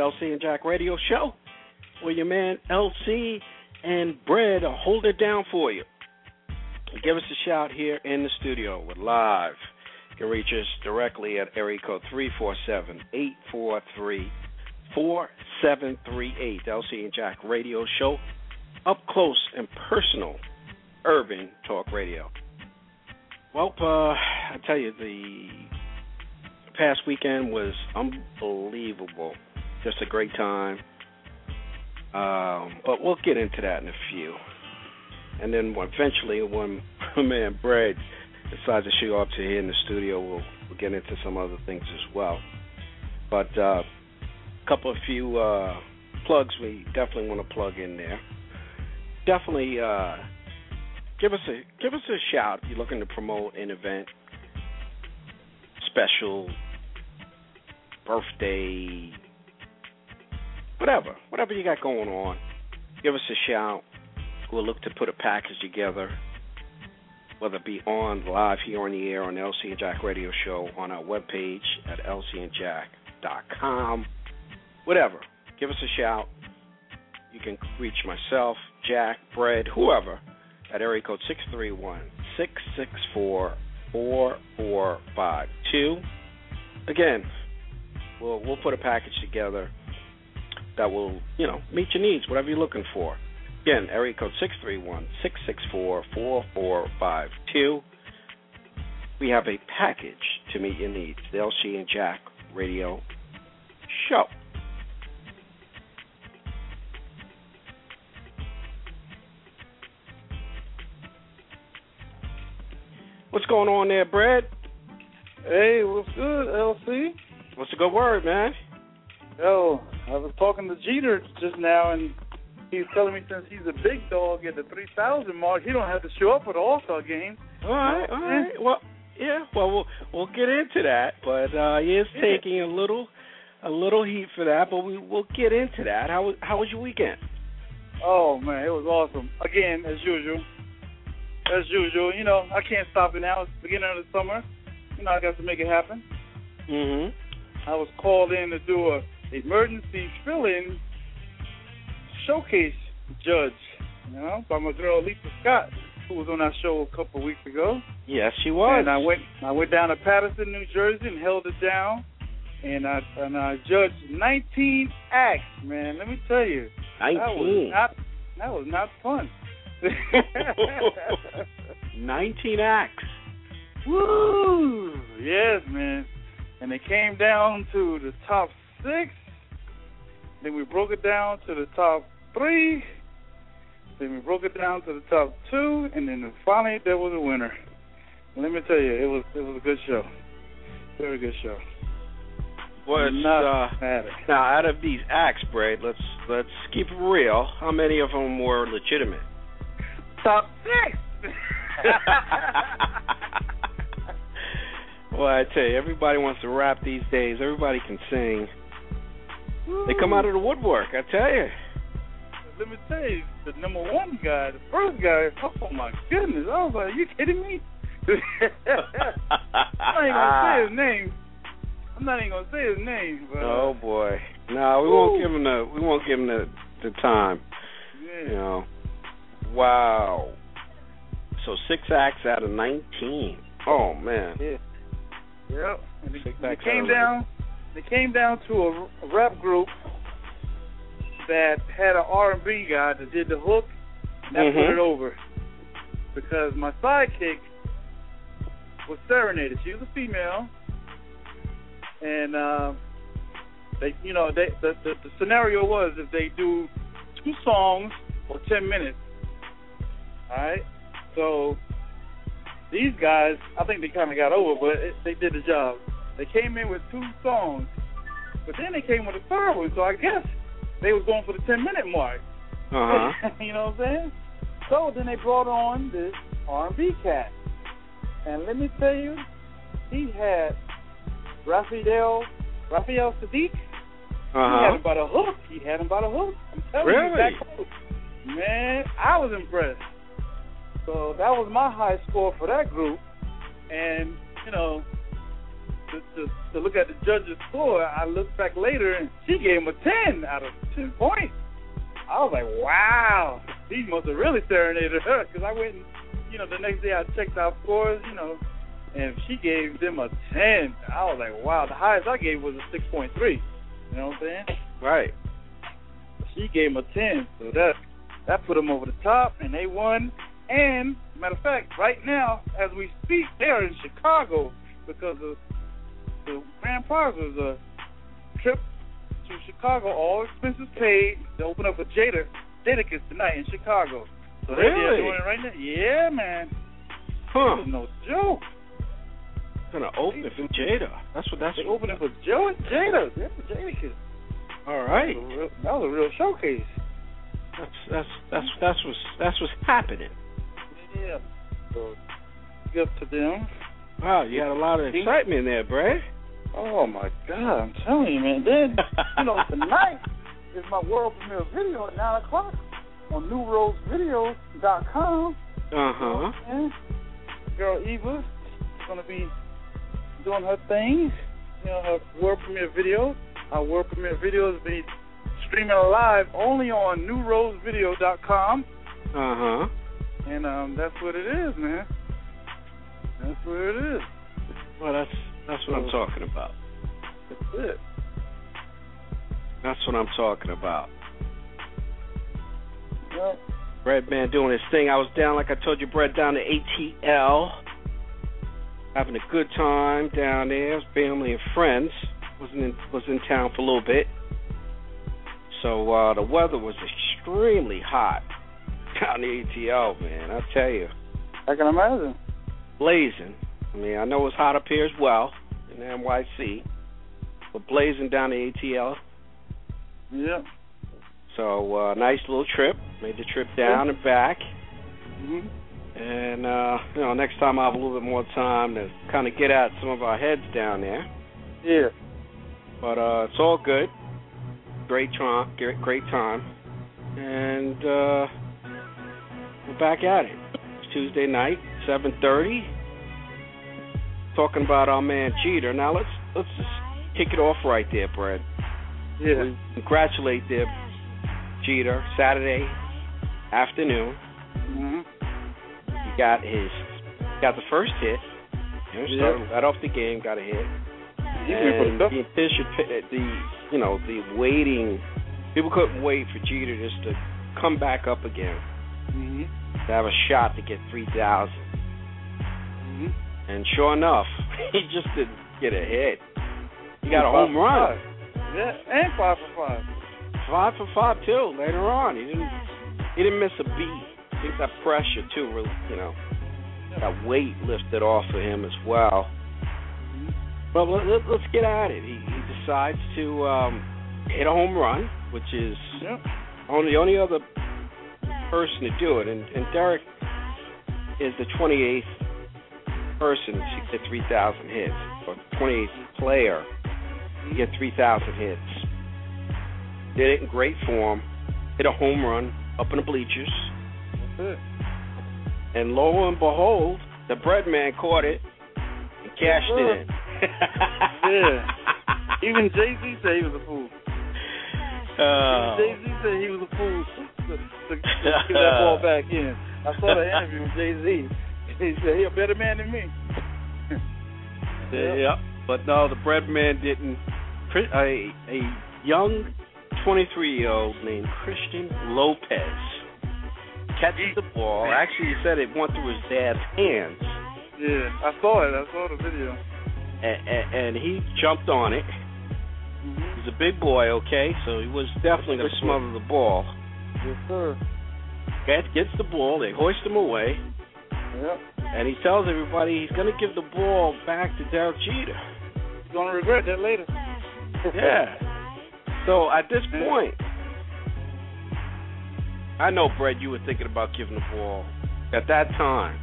LC and Jack Radio Show where your man LC and Bread hold it down for you. Give us a shout here in the studio. We're live. You can reach us directly at area code 347 843 4738. LC and Jack Radio Show. Up close and personal urban talk radio. Well, uh, I tell you, the past weekend was unbelievable. Just a great time. Um, but we'll get into that in a few. And then eventually, when man Brad decides to show up to here in the studio, we'll, we'll get into some other things as well. But uh, a couple of few uh, plugs we definitely want to plug in there. Definitely uh, give us a give us a shout if you're looking to promote an event, special, birthday, whatever, whatever you got going on. Give us a shout. We'll look to put a package together, whether it be on live here on the air on the LC and Jack Radio Show on our webpage at lcandjack.com. Whatever. Give us a shout. You can reach myself, Jack, Brad, whoever, at area code 631 664 4452. Again, we'll we'll put a package together that will, you know, meet your needs, whatever you're looking for. Again, area code 631-664-4452. We have a package to meet your needs. The LC and Jack Radio Show. What's going on there, Brad? Hey, what's good, LC? What's a good word, man? Yo, I was talking to Jeter just now, and he's telling me since he's a big dog at the 3,000 mark, he don't have to show up for the All-Star game. All right, all right. Well, yeah. Well, we'll we'll get into that, but uh, he is taking a little a little heat for that, but we we'll get into that. How was how was your weekend? Oh, man, it was awesome. Again, as usual. As usual. You know, I can't stop it now. It's the beginning of the summer. You know, I got to make it happen. Mhm. I was called in to do a emergency fill-in showcase judge, you know, by my girl Lisa Scott, who was on our show a couple of weeks ago. Yes, she was. And I went I went down to Paterson, New Jersey, and held it down. And I and I judged 19 acts, man. Let me tell you, that was not that was not fun. Nineteen acts. Woo! Yes, man. And it came down to the top six. Then we broke it down to the top three. Then we broke it down to the top two, and then finally there was a winner. Let me tell you, it was it was a good show. Very good show. Was not uh, mad. now out of these acts, Brad, let's let's keep it real. How many of them were legitimate? Top six. well, I tell you, everybody wants to rap these days. Everybody can sing. They come out of the woodwork. I tell you. Let me tell you, the number one guy, the first guy. Oh my goodness! I was like, "Are you kidding me?" I'm not even gonna say his name. I'm not even gonna say his name. But, Oh boy. No, we won't give him the we won't give him the the time. yeah. You know. Wow. So six acts out of nineteen. Oh man. Yeah. Yep. And it, when it acts came out of down they came down to a, rap group that had an R&B guy that did the hook, and that Mhm. put it over. Because my sidekick was serenaded. She was a female, and uh, they, you know, they the, the the scenario was if they do two songs or ten minutes. All right, so these guys, I think they kind of got over, but it, they did the job. They came in with two songs, but then they came with a third one. So I guess they was going for the ten minute mark. Uh huh. you know what I'm saying? So then they brought on this R&B cat, and let me tell you, he had Raphael Raphael Saadiq. Uh-huh. He had him by the hook. He had him by the hook. I'm telling Really? you, that close. Man, I was impressed. So that was my high score for that group. And, you know, to, to, to look at the judge's score, I looked back later and she gave him a 10 out of 10 points. I was like, wow, he must have really serenaded her because I went and, you know, the next day I checked our scores, you know, and she gave them a 10. I was like, wow, the highest I gave was a 6.3. You know what I'm saying? Right. She gave him a 10. So that that put them over the top, and they won. And, matter of fact, right now, as we speak, they are in Chicago because of the Grand Prize was a trip to Chicago, all expenses paid, to open up a Jada Jadakiss tonight in Chicago. So they're Really? doing it right now. Yeah, man. Huh. This is no joke. Gonna open it for Jada. That's what that's. They opened up a Joe Jada. Yeah, Jadakiss. All right. That was a real- That was a real showcase. That's that's that's that's what's that's what's happening. Yeah. So, good to them. Wow, you got a lot of excitement there, Brad. Oh my God, I'm telling you, man. Then you know tonight is my world premiere video at nine o'clock on newrosevideos.com. Uh huh. And girl Eva is gonna be doing her thing. You know, her world premiere video. Our world premiere video is be streaming live only on newrosevideo.com. Uh huh. And um, that's what it is, man. That's what it is. Well, that's that's what I'm talking about. That's it. That's what I'm talking about. Bread Man doing his thing. I was down, like I told you, Bread, down to ATL, having a good time down there. Family and friends was in was in town for a little bit. So uh, the weather was extremely hot down the ATL, man. I tell you, I can imagine. blazing. I mean, I know it's hot up here as well in NYC, but blazing down the ATL. Yeah. So uh, nice little trip. Made the trip down and back. hmm And uh, you know, next time I'll have a little bit more time to kind of get out some of our heads down there. Yeah. But uh, it's all good. Great time, great, great time, and uh, we're back at it. It's Tuesday night, 7:30. Talking about our man Jeter. Now let's let's just kick it off right there, Brad. Yeah. We congratulate there, Jeter. Saturday afternoon, hmm he got his got the first hit. You know, Yeah. started right off the game, got a hit. He's been putting And the antici- the you know the waiting, people couldn't wait for Jeter just to come back up again hmm to have a shot to get three thousand. And sure enough, he just didn't get a hit. He got a home run, Yeah, and five for five. five for five too. Later on, he didn't he didn't miss a beat. I think that pressure too, really, you know, that weight lifted off of him as well. But let, let, let's get at it. He, he decides to um, hit a home run, which is Yep. only the only other person to do it, and, and Derek is the 28th person to get 3,000 hits, or 28th player to get 3,000 hits. Did it in great form, hit a home run up in the bleachers, That's it. and lo and behold, the bread man caught it and cashed it in. Yeah. Even Jay Z said he was a fool. Oh. Jay Z said he was a fool to, to, to get that ball back in. I saw the interview with Jay Z. He said he a better man than me. Yeah, but no, the bread man didn't a a young 23 year old named Christian Lopez catches the ball. Actually, he said it went through his dad's hands. Yeah, I saw it. I saw the video. And, and, and he jumped on it. Mm-hmm. He's a big boy, okay, so he was definitely going to smother the ball. Yes, sir. Gets, gets the ball, they hoist him away, Yep. And he tells everybody he's going to give the ball back to Derek Jeter. He's gonna regret that later. Yeah. So at this point, I know, Brett, you were thinking about giving the ball at that time.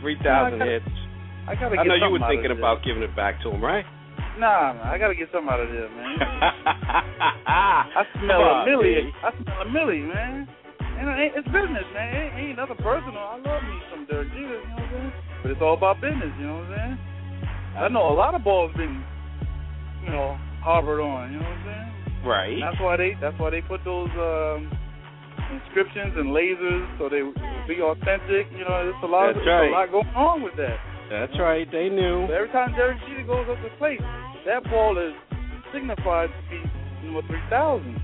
3,000 Yeah, I gotta- hits. I gotta I know you were thinking about giving it back to him, right? Nah, man, I gotta get something out of this, man. I smell Come a on, millie. I smell a millie, man. And it it's business, man. It ain't, nothing personal. I love me some Derek Jeter, you know what I'm saying? But it's all about business, you know what I'm saying? I know a lot of balls been, you know, harbored on, you know what I'm saying? Right. That's why they that's why they put those um inscriptions and lasers so they be authentic. You know, there's a lot That's there's right. a lot going on with that. That's right. They knew. So every time Derek Jeter goes up the plate, that ball is signified to be number three thousand.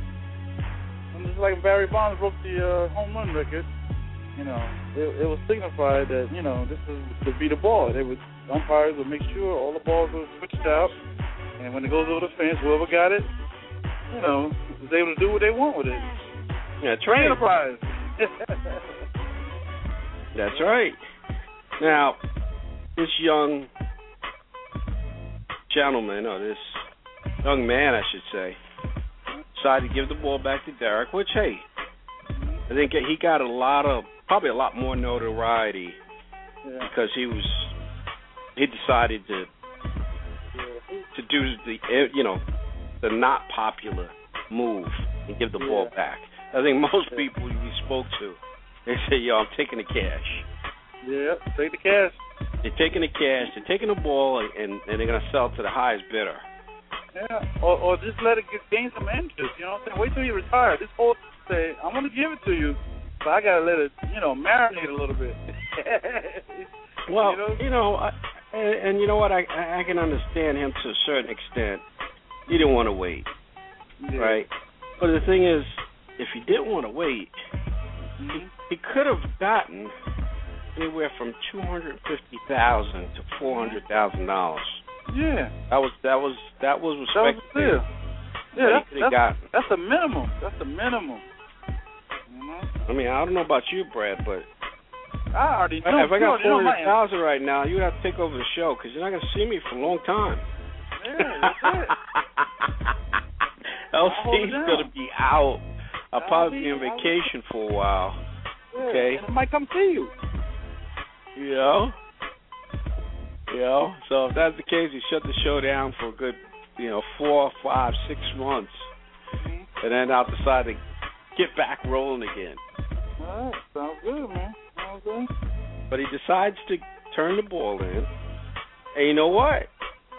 Just like Barry Bonds broke the uh, home run record, you know, it, it was signified that you know this is to be the ball. They would umpires would make sure all the balls were switched out, and when it goes over the fence, whoever got it, you know, was able to do what they want with it. That's right. Enterprise. That's right. Now, this young gentleman, or this young man, I should say, decided to give the ball back to Derek, which, hey, I think he got a lot of, probably a lot more notoriety yeah. because he was, he decided to to do the, you know, the not popular move and give the ball back. I think most Yeah. people we spoke to, they say, "Yo, I'm taking the cash." Yeah, take the cash. They're taking the cash, they're taking the ball, and, and, and they're going to sell to the highest bidder. Yeah, or or just let it get, gain some interest. You know what I'm saying? Wait till you retire. This whole say, I'm gonna give it to you, but I gotta let it, you know, marinate a little bit. Well, You know? you know, I, and, and you know what? I I can understand him to a certain extent. He didn't want to wait, Yeah. right? But the thing is, if he didn't want to wait, Mhm. he could have gotten anywhere from two hundred fifty thousand to four hundred thousand dollars. Yeah, That was that was that was that was. Yeah, that's, he could have that's, that's the minimum. That's the minimum. You know, I mean, I don't know about you, Brad, but I already know. if. I got four hundred thousand right now, you would have to take over the show because you're not going to see me for a long time. Yeah, that's it. I'll hold it LC's to be out. I'll I'll probably be- be on vacation for a while. Yeah, Okay. I might come see you. You know? You know? So if that's the case, you shut the show down for a good, you know, four, five, six months. Mhm. And then I'll decide to get back rolling again. All right, sounds good, man. Sounds good. But he decides to turn the ball in. And you know what?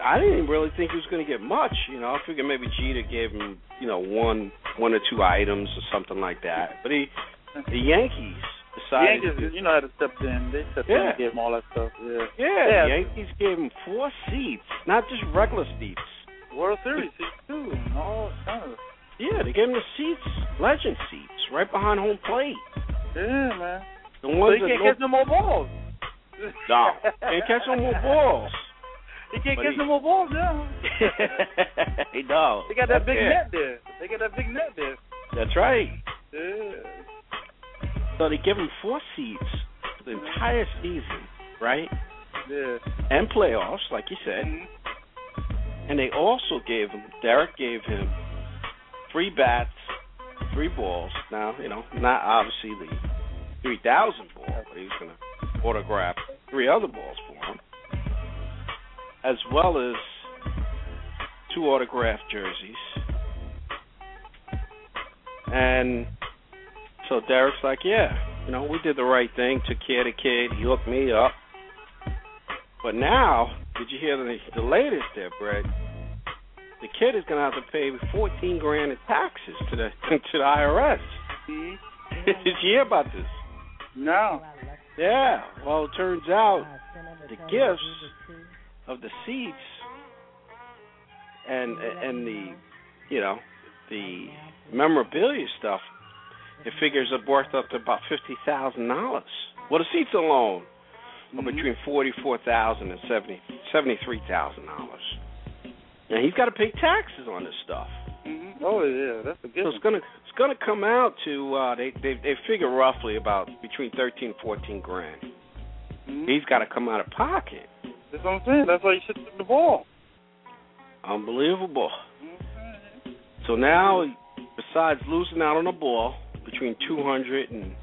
I didn't really think he was going to get much. You know, I figured maybe Jeter gave him, you know, one, one or two items or something like that. But he, the Yankees The. Yankees, you know how to step in. They stepped in and gave him all that stuff. Yeah. yeah, Yeah. the Yankees gave him four seats, not just regular seats. World Series seats too, all kind of. Yeah, they gave him the seats, legend seats, right behind home plate. Yeah, man. The ones he that can't no- catch no more balls. No, can't catch no more balls. He can't But catch he- no more balls now. no. They got that big Yeah. net there. They got that big net there. That's right. Yeah. So they give him four seats for the entire season, right? Yeah. And playoffs, like you said. Mhm. And they also gave him, Derek gave him three bats, three balls. Now, you know, not obviously the 3,000 ball, but he was going to autograph three other balls for him, as well as two autographed jerseys. And so Derek's like, yeah, you know, we did the right thing, took care of the kid, he hooked me up. But now, did you hear the, the latest there, Brett? The kid is going to have to pay 14 grand in taxes to the to the IRS. Mhm. did you hear about this? No. Yeah. Well, it turns out the gifts of the seats and and the you know the memorabilia stuff, it figures are worth up to about fifty thousand dollars. Well, the seats alone are Mhm. between forty four thousand and seventy seventy three thousand dollars. Now he's got to pay taxes on this stuff. Mhm. Oh yeah, that's a good. So it's gonna it's gonna come out to uh they they they figure roughly about between thirteen fourteen grand. Mhm. He's got to come out of pocket. That's what I'm saying. That's why you should the ball. Unbelievable. Mhm. So now, besides losing out on the ball between two hundred and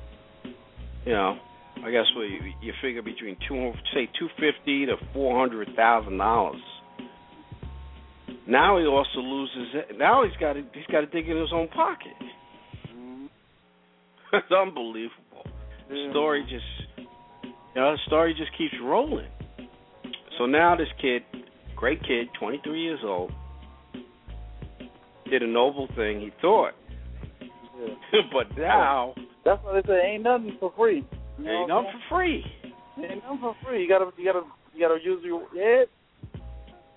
you know, I guess what you, you figure between two say two fifty to four hundred thousand dollars. Now he also loses. Now he's got to he's got to dig in his own pocket. Mhm. It's unbelievable. The story just, you know, the story just keeps rolling. So now this kid, great kid, 23 years old, did a noble thing. He thought, Yeah. but now That's why they say ain't nothing for free. You ain't what nothing for free. Ain't nothing for free. You gotta, you gotta, you gotta use your head.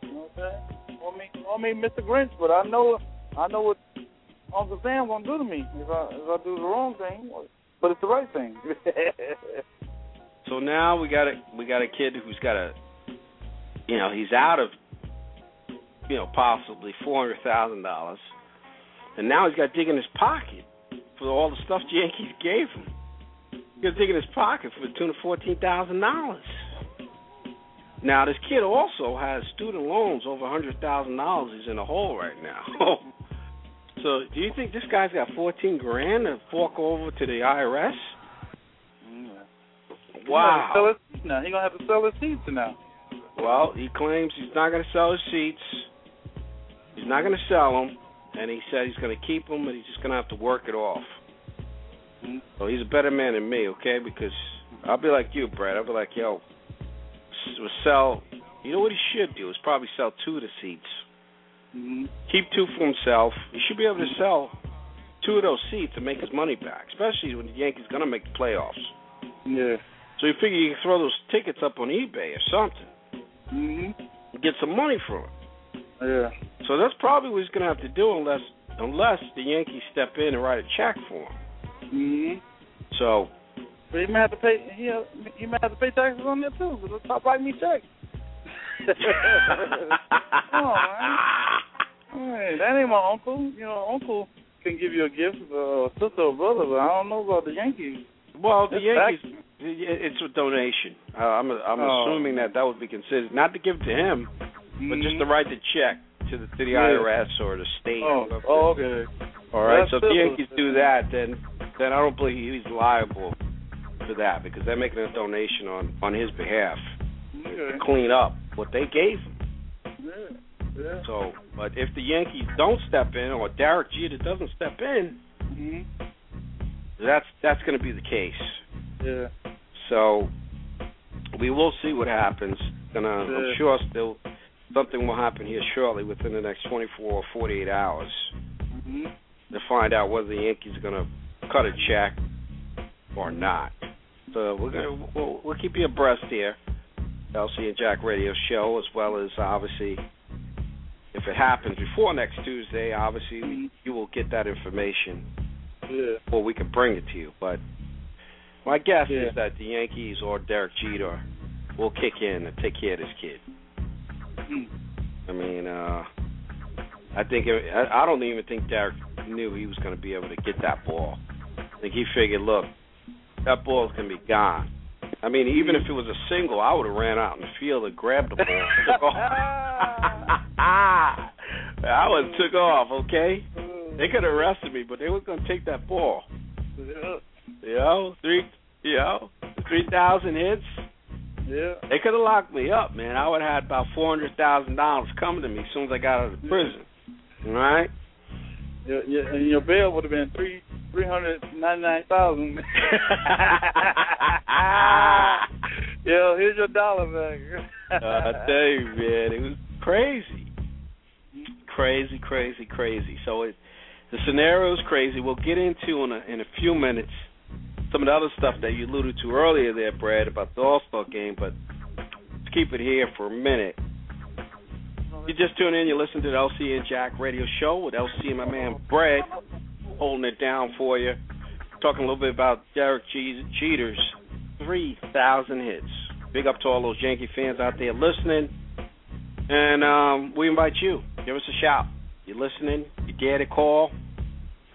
You know what I'm saying? Call me, call me Mr. Grinch, but I know, I know what Uncle Sam gonna do to me if I if I do the wrong thing, but it's the right thing. So now we got a we got a kid who's got a, you know, he's out of, you know, possibly four hundred thousand dollars, and now he's got to dig in his pocket for all the stuff the Yankees gave him. He's got to in his pocket for the tune of fourteen thousand dollars. Now this kid also has student loans over a hundred thousand dollars. He's in a hole right now. so do you think this guy's got fourteen grand to fork over to the IRS? He gonna have to sell Wow. his now. He gonna have to sell his seats now. Well, he claims he's not going to sell his seats. He's not going to sell them, and he said he's going to keep them, but he's just going to have to work it off. Mhm. So he's a better man than me, okay? Because I'll be like you, Brad. I'll be like, yo, sell. You know what he should do is probably sell two of the seats. Mhm. Keep two for himself. He should be able to sell two of those seats and make his money back, especially when the Yankees going to make the playoffs. Yeah. So you figure you can throw those tickets up on eBay or something Mhm. and get some money from it. Yeah. So that's probably what he's going to have to do unless unless the Yankees step in and write a check for him. Mhm. So But he might have to pay. He he might have to pay taxes on that too. Because stop writing me checks. Come on, man. Hey, that ain't my uncle. You know, uncle can give you a gift, uh, sister or brother, but I don't know about the Yankees. well, the Yankees it's a donation. Uh, I'm I'm Oh. assuming that that would be considered not to give to him, but just to Mhm. write the check to the to the Yeah. IRS or the state. Oh, oh, okay. All right. So if the. Yankees do that, then then I don't believe he's liable for that because they're making a donation on on his behalf to clean up what they gave him. Yeah. Yeah. So, but if the Yankees don't step in or Derek Jeter doesn't step in, Mhm. that's that's going to be the case. Yeah. So we will see what happens. And uh, I'm Yeah. sure still something will happen here shortly within the next 24 or 48 hours Mhm. to find out whether the Yankees are going to cut a check or not. So we're gonna we'll, we'll keep you abreast here, LC and Jack Radio Show, as well as obviously if it happens before next Tuesday, obviously Mhm. you will get that information Yeah. or we can bring it to you. But my guess Yeah. is that the Yankees or Derek Jeter will kick in and take care of this kid. I mean, uh I think it, I, I don't even think Derek knew he was going to be able to get that ball. I think he figured, look, that ball's going to be gone. I mean, even if it was a single, I would have ran out in the field and grabbed the ball. took off. I would have took off. Okay, they could have arrested me, but they was going to take that ball. Yeah. You know, three, you know, three thousand hits. Yeah. They could have locked me up, man. I would have had about four hundred thousand dollars coming to me as soon as I got out of prison. All right. Yeah, yeah, and your bail would have been three three hundred ninety nine thousand. Yo, here's your dollar back. uh, I tell you, man, it was crazy, crazy, crazy, crazy. So it, the scenario is crazy. We'll get into in a, in a few minutes some of the other stuff that you alluded to earlier there, Brad, about the All Star game. But let's keep it here for a minute. You just tune in. You listen to the LC and Jack Radio Show with LC and my man Brad holding it down for you. Talking a little bit about Derek Jeter's 3,000 hits. Big up to all those Yankee fans out there listening. And um, we invite you. Give us a shout. You're listening. You dare to call.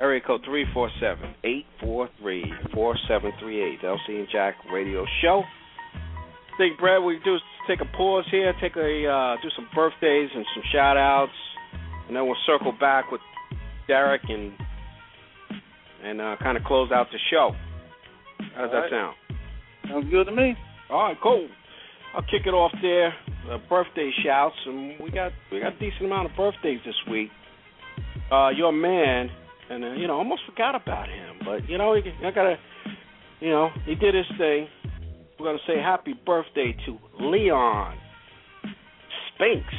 Area code 347-843-4738. LC and Jack Radio Show. I think, Brad, we do take a pause here, take a uh, do some birthdays and some shout outs, and then we'll circle back with Derek and and uh, kind of close out the show. How does All that sound? Sounds good to me. All right, cool. I'll kick it off there. Uh, birthday shouts, and we got we got a decent amount of birthdays this week. Uh, your man, and uh, you know, almost forgot about him, but you know, I gotta, you know, he did his thing. We're gonna say happy birthday to Leon Spinks.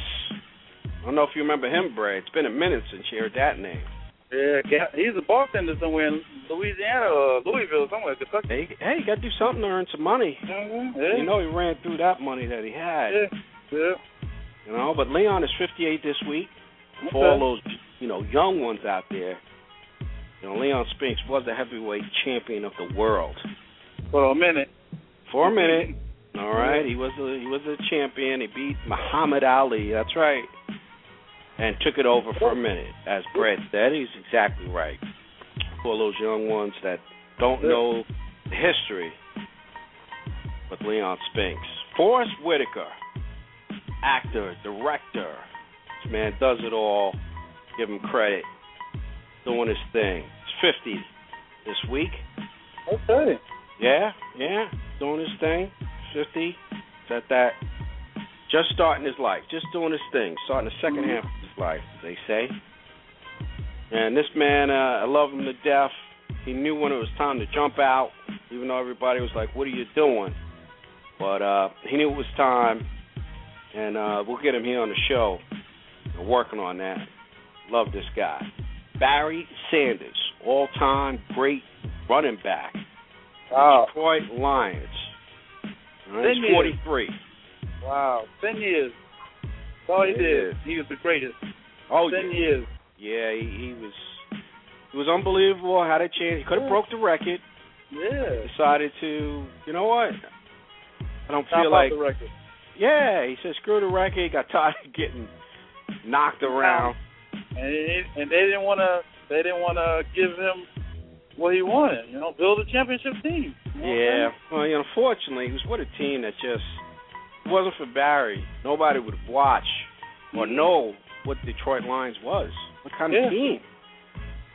I don't know if you remember him, Brad. It's been a minute since you heard that name. Yeah, he's a bartender somewhere in Louisiana or Louisville, somewhere, Kentucky. Hey, hey, you got to do something to earn some money. Mm-hmm. Yeah. You know, he ran through that money that he had. Yeah, yeah. You know, but Leon is 58 this week. Okay. For all those, you know, young ones out there, you know, Leon Spinks was the heavyweight champion of the world For a minute. for a minute. All right, he was a he was a champion. He beat Muhammad Ali. That's right, and took it over for a minute. As Brett said, he's exactly right. For those young ones that don't know history, with Leon Spinks, Forest Whitaker, actor, director. This man does it all. Give him credit. Doing his thing. He's 50 this week. Okay. Yeah, yeah, doing his thing. 50. Is that that? Just starting his life, just doing his thing, starting the 2nd half of his life, they say. And this man, uh, I love him to death. He knew when it was time to jump out, even though everybody was like, "What are you doing?" But uh, he knew it was time, and uh, we'll get him here on the show. We're working on that. Love this guy, Barry Sanders, all-time great running back. Wow. Detroit Lions. All right, he's years. 43. Wow. Ten years. That's all he did. He was the greatest. Oh, Ten yeah. years. Yeah, he, he was. He was unbelievable. Had a chance. He could have broke the record. Yeah. Decided to. You know what? I don't Top feel like. the record. Yeah, he said screw the record. He got tired of getting knocked around. And it, and they didn't want to. They didn't want to give him what he wanted. You know, build a championship team. You know what I'm Yeah. Well, unfortunately, he was with a team that just wasn't for Barry. Nobody would watch or Mhm. know what Detroit Lions was. What kind Yeah. of team?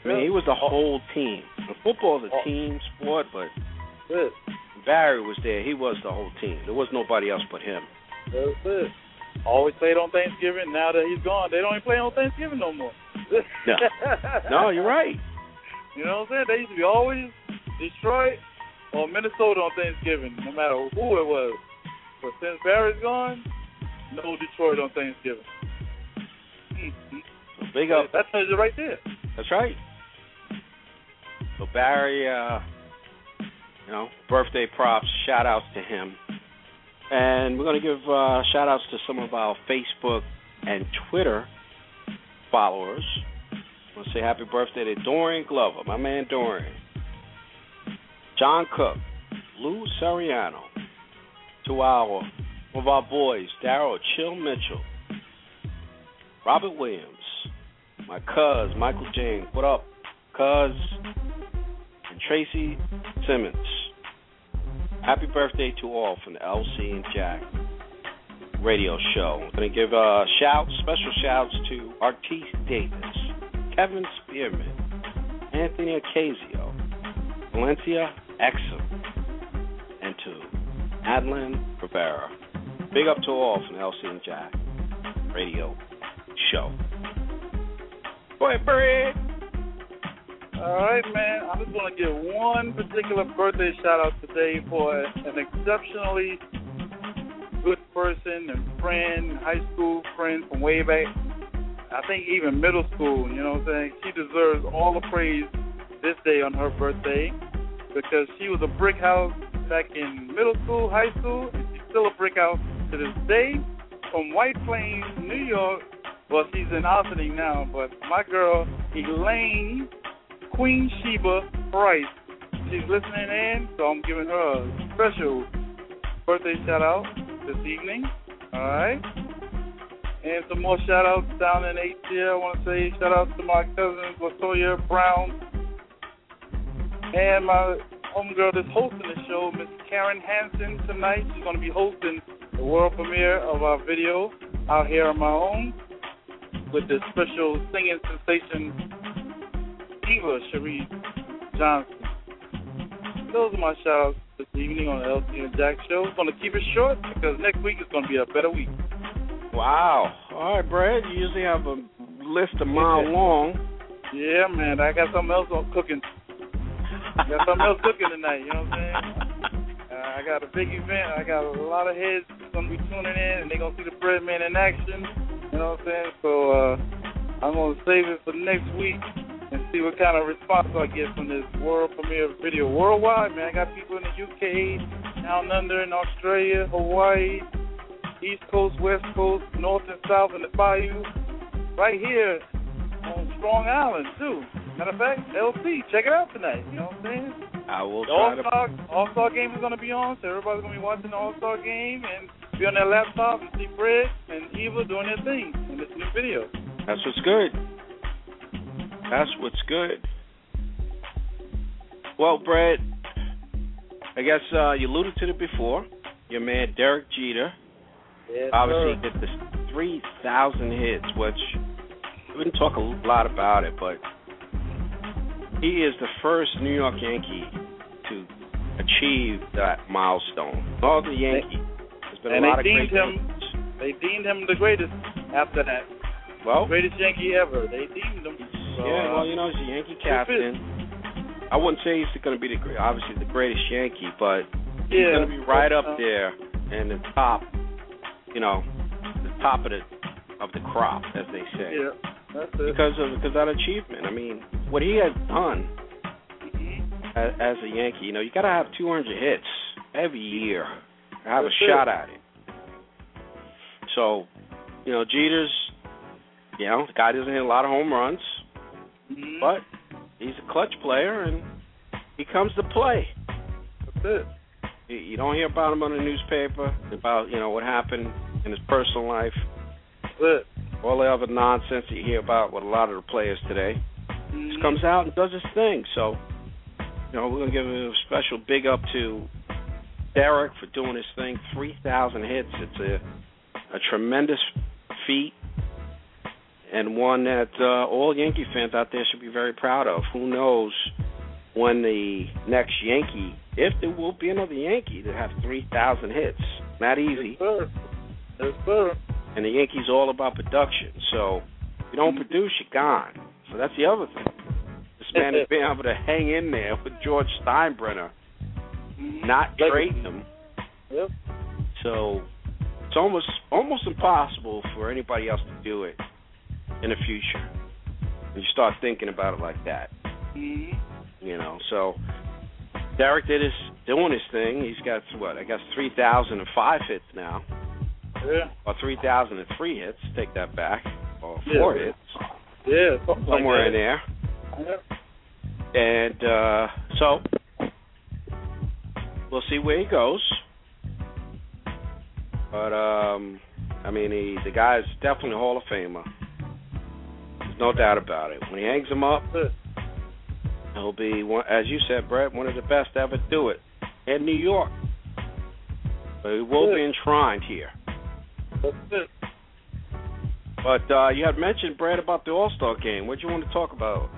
I mean, he was the whole team. And football is a Oh. team sport, but. Barry was there. He was the whole team. There was nobody else but him. That's it. Always played on Thanksgiving. Now that he's gone, they don't even play on Thanksgiving no more. No. No, you're right. You know what I'm saying? They used to be always Detroit or Minnesota on Thanksgiving, no matter who it was. But since Barry's gone, no Detroit on Thanksgiving. Mhm. Big up. That tells you right there. That's right. So Barry, uh, you know, birthday props, shout outs to him. And we're going to give uh, shout outs to some of our Facebook and Twitter followers. I want to say happy birthday to Dorian Glover, my man Dorian. John Cook, Lou Sariano, to our, one of our boys, Daryl Chill Mitchell, Robert Williams, my cuz, Michael James. What up, cuz? And Tracy Simmons. Happy birthday to all from the LC and Jack radio show. I'm going to give uh, shouts, special shouts to Artiste Davis, Kevin Spearman, Anthony Ocasio, Valencia Exum, and to Adeline Rivera. Big up to all from the LC and Jack radio show. Boy, Brad. All right, man. I'm just going to give one particular birthday shout out today for an exceptionally good person and friend, high school friend from way back. I think even middle school, you know what I'm saying? She deserves all the praise this day on her birthday because she was a brick house back in middle school, high school, and she's still a brick house to this day from White Plains, New York. Well, she's in Ossining now, but my girl Elaine Queen Sheba Price, she's listening in, so I'm giving her a special birthday shout out this evening. All right. And some more shout outs down in ATL. I want to say shout out to my cousin Latoya Brown and my homegirl that's hosting the show, Miss Karen Hansen, tonight. She's going to be hosting the world premiere of our video out here on my own with the special singing sensation Eva Cherie Johnson. Those are my shout this evening on the LC and Jack show. I'm going to keep it short because next week is going to be a better week. Wow. All right, Brad. You usually have a list a mile long. Yeah, man. I got something else on cooking. I got something else cooking tonight. You know what I'm saying? Uh, I got a big event. I got a lot of heads gonna be tuning in, and they're gonna see the Bread Man in action. You know what I'm saying? So uh, I'm gonna save it for next week and see what kind of response I get from this world premiere video worldwide. Man, I got people in the UK, down under in Australia, Hawaii, East Coast, West Coast, North and South in the Bayou, right here on Strong Island too. Matter of fact, LC, check it out tonight. You know what I'm saying? I will The try All to. Star All Star game is gonna be on, so everybody's gonna be watching the All Star game and be on their laptop and see Fred and Eva doing their thing in this new video. That's what's good. That's what's good. Well, Brad, I guess uh, you alluded to it before. Your man Derek Jeter Yes, obviously did this 3,000 hits, which we didn't talk a lot about it, but he is the first New York Yankee to achieve that milestone. All the Yankee. There's been And a they lot of deemed great him- Yankees. They deemed him the greatest after that. Well, Greatest Yankee ever. They deemed him. So, yeah, well, you know, he's a Yankee captain. I wouldn't say he's going to be the obviously the greatest Yankee, but he's yeah, going to be right up uh, there in the top, you know, the top of the of the crop, as they say, Yeah, that's it. because of because of that achievement. I mean, what he has done Mhm. as, as a Yankee, you know, you got to have 200 hits every year to have That's a it. shot at it. So, you know, Jeter's, you know, the guy doesn't hit a lot of home runs. Mhm. But he's a clutch player, and he comes to play. that's it. You, you don't hear about him on the newspaper about you know what happened in his personal life, That's it. all the other nonsense that you hear about with a lot of the players today. Mhm. Just comes out and does his thing. So, you know, we're gonna give a special big up to Derek for doing his thing. Three thousand hits. It's a a tremendous feat. And one that uh, all Yankee fans out there should be very proud of. Who knows when the next Yankee, if there will be another Yankee to have 3,000 hits. Not easy. Yes, sir. Yes, sir. And the Yankees all about production. So if you don't produce, you're gone. So that's the other thing. This man has been able to hang in there with George Steinbrenner, not trading him. Yep. So it's almost almost impossible for anybody else to do it in the future. And you start thinking about it like that, Mhm. you know. So Derek did his doing his thing. He's got what I guess three thousand and five hits now, Yeah. or three thousand and three hits. Take that back, or Yeah. four hits Yeah. Something like somewhere in there. Yep. And uh, so we'll see where he goes. But um, I mean, he, the guy's definitely a Hall of Famer. No doubt about it. When he hangs him up, he'll be, as you said, Brett, one of the best to ever do it in New York. But he will be enshrined here. But uh, you had mentioned, Brad, about the All Star game. What do you want to talk about?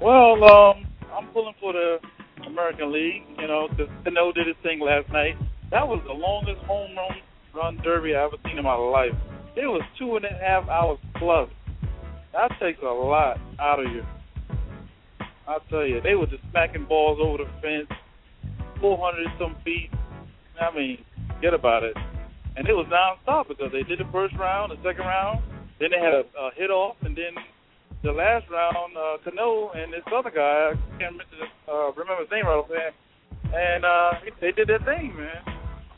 Well, um, I'm pulling for the American League, you know, because Cano did his thing last night. That was the longest home run run derby I ever seen in my life. It was two and a half hours plus. That takes a lot out of you. I tell you, they were just smacking balls over the fence, 400 some feet. I mean, forget about it. And it was nonstop because they did the first round, the second round, then they had a, a hit off, and then the last round, uh, Cano and this other guy, I can't remember, uh, remember his name right off there, and uh, they did their thing, man.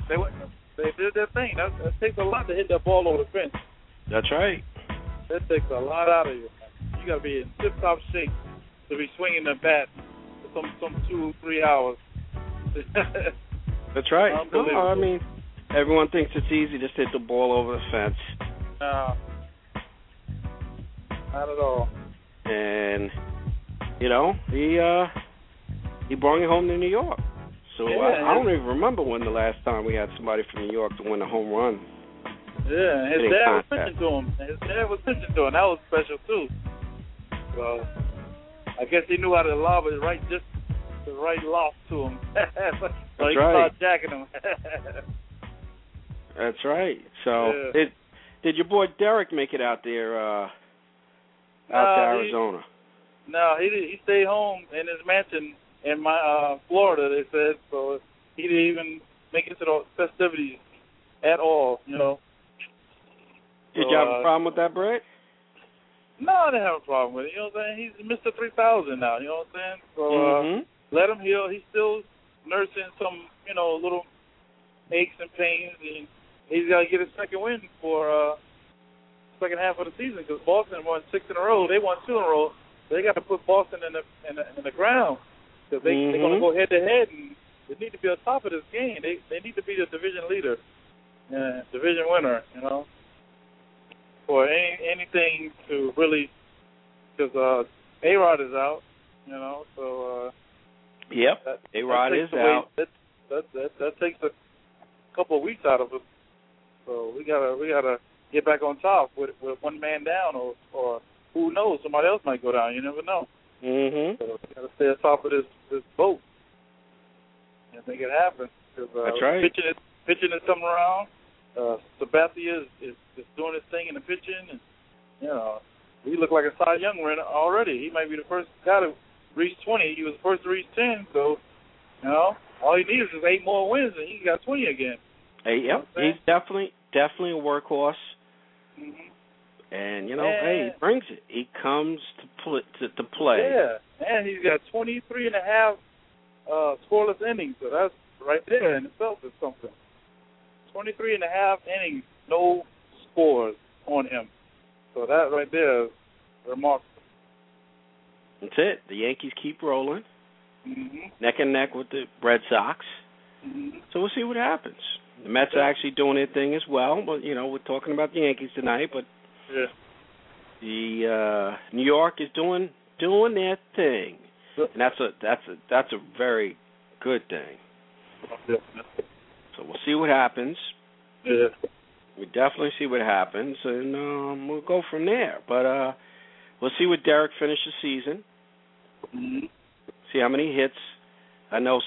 They went, they did their thing. That, that takes a lot to hit that ball over the fence. That's right. That takes a lot out of you. You got to be in tip-top shape to be swinging the bat for some some two three hours. That's right. No, I mean, everyone thinks it's easy to hit the ball over the fence. No, not at all. And you know, he uh he brought it home to New York. So yeah, I, I don't even remember when the last time we had somebody from New York to win a home run. Yeah, his dad was pitching to him. His dad was pitching to him. That was special too. So I guess he knew how to lob it right, just the right loft to him. so That's he right. started jacking him. That's right. So Yeah. did did your boy Derek make it out there uh out to Uh, he- Arizona? no, he he stayed home in his mansion in my uh Florida. They said so. He didn't even make it to the festivities at all. You know. Did So, you have uh, a problem with that, Brett? No, I didn't have a problem with it. You know what I'm saying? He's Mr. 3000 now. You know what I'm saying? So uh, Mhm. let him heal. He's still nursing some, you know, little aches and pains, and he's got to get his second win for uh second half of the season because Boston won six in a row. They won two in a row. They got to put Boston in the in the, in the ground because they they're going to go head to head, and they need to be on top of this game. They they need to be the division leader, uh, division winner. You know, for any anything to really because uh, A Rod is out. You know, so. uh Yep. A Rod is away, out. That, that that that takes a couple of weeks out of us. So we gotta we gotta get back on top with with one man down, or or who knows, somebody else might go down. You never know. Mhm. So we gotta stay on top of this this boat and make it happen. 'Cause, uh, That's right. Pitching is pitching is coming around. Uh, Sabathia is, is is doing his thing in the pitching, and you know we look like a Cy Young winner already. He might be the first guy to reach 20. He was the first to reach 10, so you know all he needs is eight more wins, and he got 20 again. Hey, yep. Okay. He's definitely definitely a workhorse. hmm And you know, Yeah. hey, he brings it. He comes to play to, to play. Yeah, and he's got 23 and a half uh, scoreless innings, so that's right there in itself is something. 23 and a half innings, no scores on him. So that right there is remarkable. That's it. The Yankees keep rolling, hmm neck and neck with the Red Sox. hmm So we'll see what happens. The Mets are actually doing their thing as well. But you know, we're talking about the Yankees tonight, but Yeah. the uh New York is doing doing their thing. And that's a that's a that's a very good thing. So we'll see what happens. Yeah. We definitely see what happens, and um, we'll go from there. But uh, we'll see what Derek finishes the season. hmm See how many hits. I know,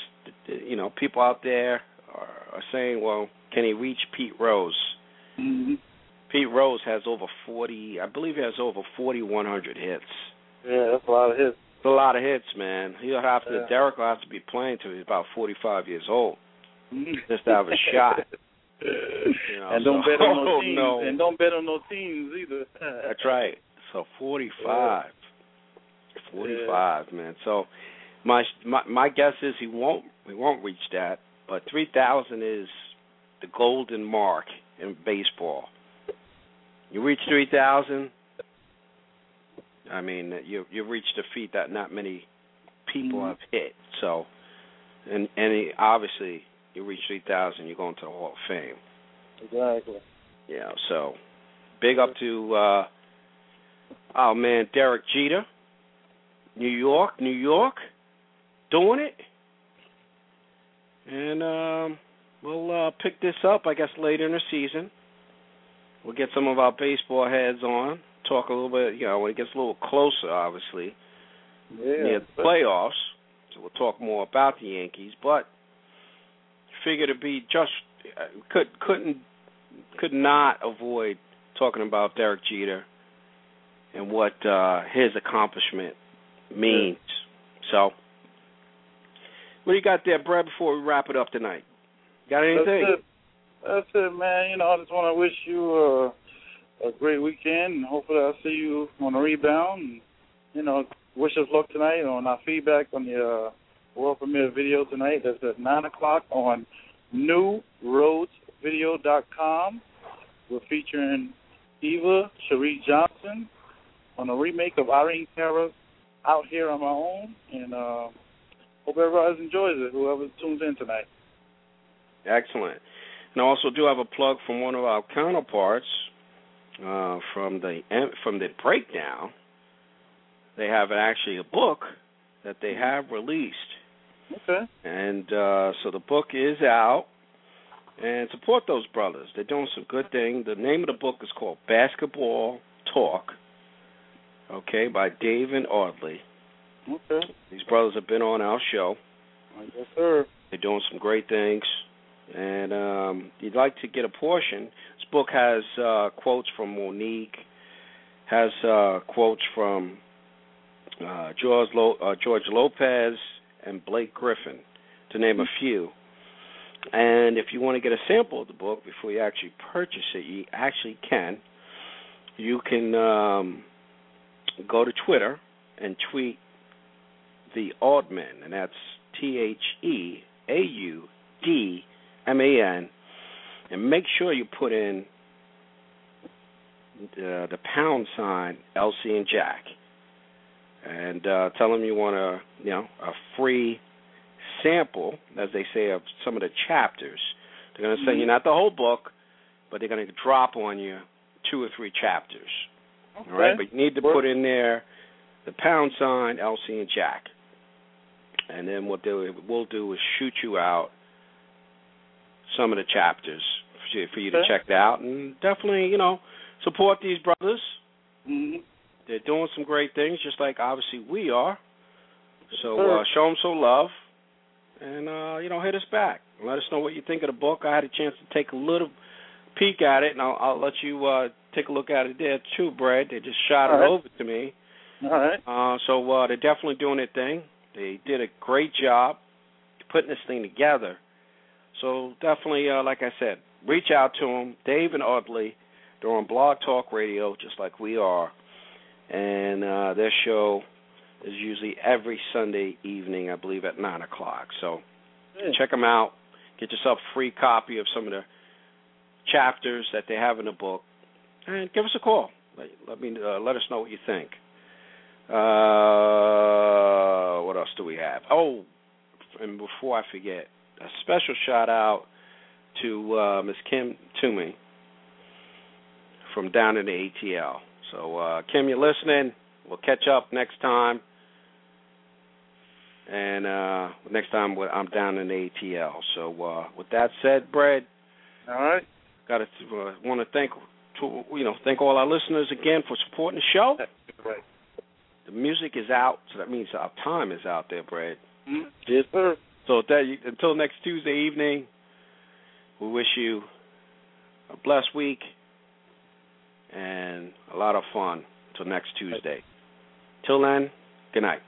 you know, people out there are, are saying, "Well, can he reach Pete Rose?" hmm Pete Rose has over forty. I believe he has over forty-one hundred hits. Yeah, that's a lot of hits. It's a lot of hits, man. He'll have to. Yeah. Derek will have to be playing till he's about forty-five years old. Just to have a shot. You know, and don't so- bet on no oh, teams. no. And don't bet on no teams either. That's right. So forty-five. Forty-five, man. So my my my guess is he won't he won't reach that, but three thousand is the golden mark in baseball. You reach three thousand, I mean you you reached a feat that not many people Mhm. have hit. So, and and he, obviously you reach three thousand, you're going to the Hall of Fame. Exactly. Yeah, so big up to uh oh man, Derek Jeter. New York, New York, doing it. And um we'll uh pick this up I guess later in the season. We'll get some of our baseball heads on, talk a little bit, you know, when it gets a little closer obviously, Yeah. near the playoffs. So we'll talk more about the Yankees, but figure to be just uh, could couldn't could not avoid talking about Derek Jeter and what uh his accomplishment means. So what do you got there, Brad, before we wrap it up tonight? Got anything? That's it. That's it, man. You know, I just want to wish you uh, a great weekend, and hopefully I'll see you on the rebound. And, you know, wish us luck tonight on our feedback on the uh, world premiere video tonight. That's at 9 o'clock on newroadsvideo.com. We're featuring Eva Cherie Johnson on a remake of Irene Cara's Out Here on My Own, and uh, hope everybody enjoys it. Whoever tunes in tonight. Excellent. And I also do have a plug from one of our counterparts uh, from the from the breakdown. They have actually a book that they have released. Okay. And uh, so the book is out. And support those brothers. They're doing some good things. The name of the book is called Basketball Talk. Okay, by Dave and Audley. Okay. These brothers have been on our show. Yes, sir. They're doing some great things. And um, you'd like to get a portion. This book has uh, quotes from Mo'Nique, has uh, quotes from uh, George, Lo- uh, George Lopez and Blake Griffin, to name a few. And if you want to get a sample of the book before you actually purchase it, you actually can. You can um, go to Twitter and tweet the Audman, and that's T H E A U D M A N, and make sure you put in the, the pound sign LC and Jack, and uh, tell them you want a you know a free sample, as they say, of some of the chapters. They're going to send you not the whole book, but they're going to drop on you two or three chapters. Okay. All right, but you need to put in there the pound sign LC and Jack, and then what they will do is shoot you out some of the chapters for you, for you to Okay. check out, and definitely you know support these brothers. Mm-hmm. They're doing some great things, just like obviously we are. So uh, show them some love, and uh, you know hit us back. Let us know what you think of the book. I had a chance to take a little peek at it, and I'll, I'll let you uh, take a look at it there too, Brad. They just shot All it right. over to me. All right. Uh, so uh, they're definitely doing their thing. They did a great job putting this thing together. So definitely, uh, like I said, reach out to them. Dave and Audley, they're on Blog Talk Radio, just like we are, and uh, their show is usually every Sunday evening, I believe, at nine o'clock. So Yeah. check them out. Get yourself a free copy of some of the chapters that they have in the book, and give us a call. Let, let me uh, let us know what you think. Uh, what else do we have? Oh, and before I forget, a special shout out to uh, Miss Kim Toomey from down in the ATL. So uh, Kim, you're listening. We'll catch up next time. And uh, next time I'm down in ATL. So uh, with that said, Brad, All right. got to uh, want to thank to, you know thank all our listeners again for supporting the show. Right. The music is out, so that means our time is out there, Brad. Mhm. Yes, sir. So that until next Tuesday evening, we wish you a blessed week and a lot of fun till next Tuesday. Till then, good night.